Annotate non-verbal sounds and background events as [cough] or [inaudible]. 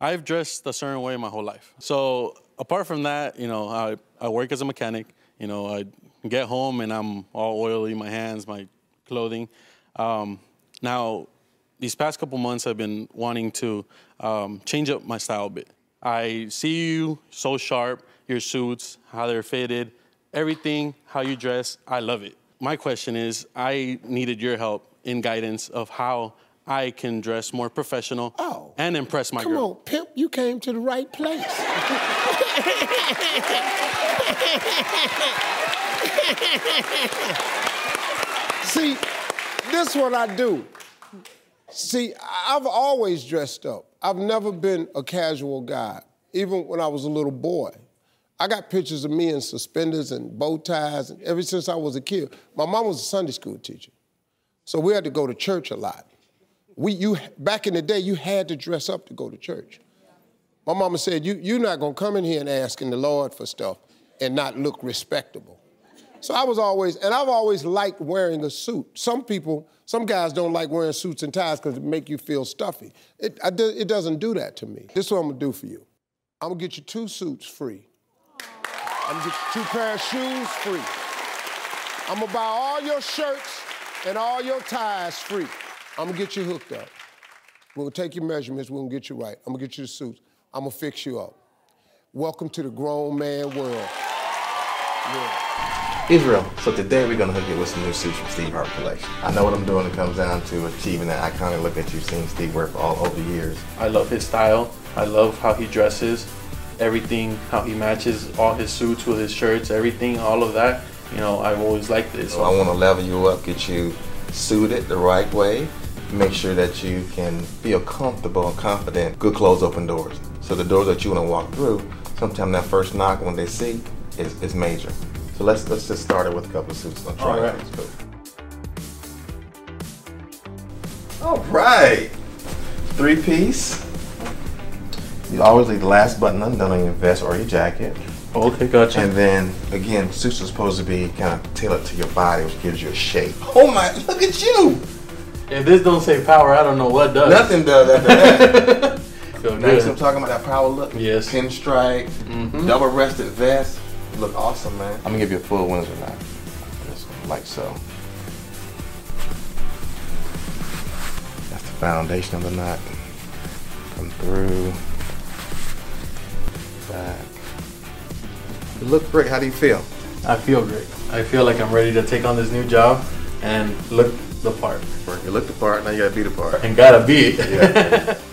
I've dressed a certain way my whole life. So apart from that, you know, I, I work as a mechanic. You know, I get home and I'm all oily, my hands, my clothing. Um, now, these past couple months, I've been wanting to um, change up my style a bit. I see you so sharp, your suits, how they're fitted, everything, how you dress, I love it. My question is, I needed your help in guidance of how I can dress more professional Oh. and impress my Come girl. Come on, pimp, you came to the right place. [laughs] See, this what I do. See, I've always dressed up. I've never been a casual guy, even when I was a little boy. I got pictures of me in suspenders and bow ties, and ever since I was a kid. My mom was a Sunday school teacher, so we had to go to church a lot. We, you, back in the day, you had to dress up to go to church. My mama said, you, you're not gonna come in here and asking the Lord for stuff and not look respectable. So I was always, and I've always liked wearing a suit. Some people, some guys don't like wearing suits and ties because it make you feel stuffy. It, I it doesn't do that to me. This is what I'm gonna do for you. I'm gonna get you two suits free. I'm gonna get you two pair of shoes free. I'm gonna buy all your shirts and all your ties free. I'm gonna get you hooked up. We're gonna take your measurements, we're gonna get you right. I'm gonna get you the suits. I'm gonna fix you up. Welcome to the grown man world. Yeah. Israel, so today we're gonna hook you with some new suits from Steve Harvey Collection. I know what I'm doing. It comes down to achieving that iconic look that you've seen Steve wear for all over the years. I love his style. I love how he dresses, everything, how he matches all his suits with his shirts, everything, all of that. You know, I've always liked this. So I want to level you up, get you suited the right way, make sure that you can feel comfortable and confident. Good clothes open doors. So the doors that you want to walk through, sometimes that first knock when they see is, is major. So let's let's just start it with a couple of suits. I'll try All right. it. Go. All right, three piece. You always leave the last button undone on your vest or your jacket. okay, gotcha. And then again, suits are supposed to be kind of tailored to your body, which gives you a shape. Oh my! Look at you. If this don't say power, I don't know what does. Nothing does after that. [laughs] Feel Next, I'm talking about that power look. Yes. Pinstripe, mm-hmm. double breasted vest. Look awesome, man. I'm gonna give you a full Windsor knot. Just like so. That's the foundation of the knot. Come through. Back. You look great. How do you feel? I feel great. I feel like I'm ready to take on this new job and look the part. You look the part. Now you gotta be the part. And gotta be it. Yeah. [laughs]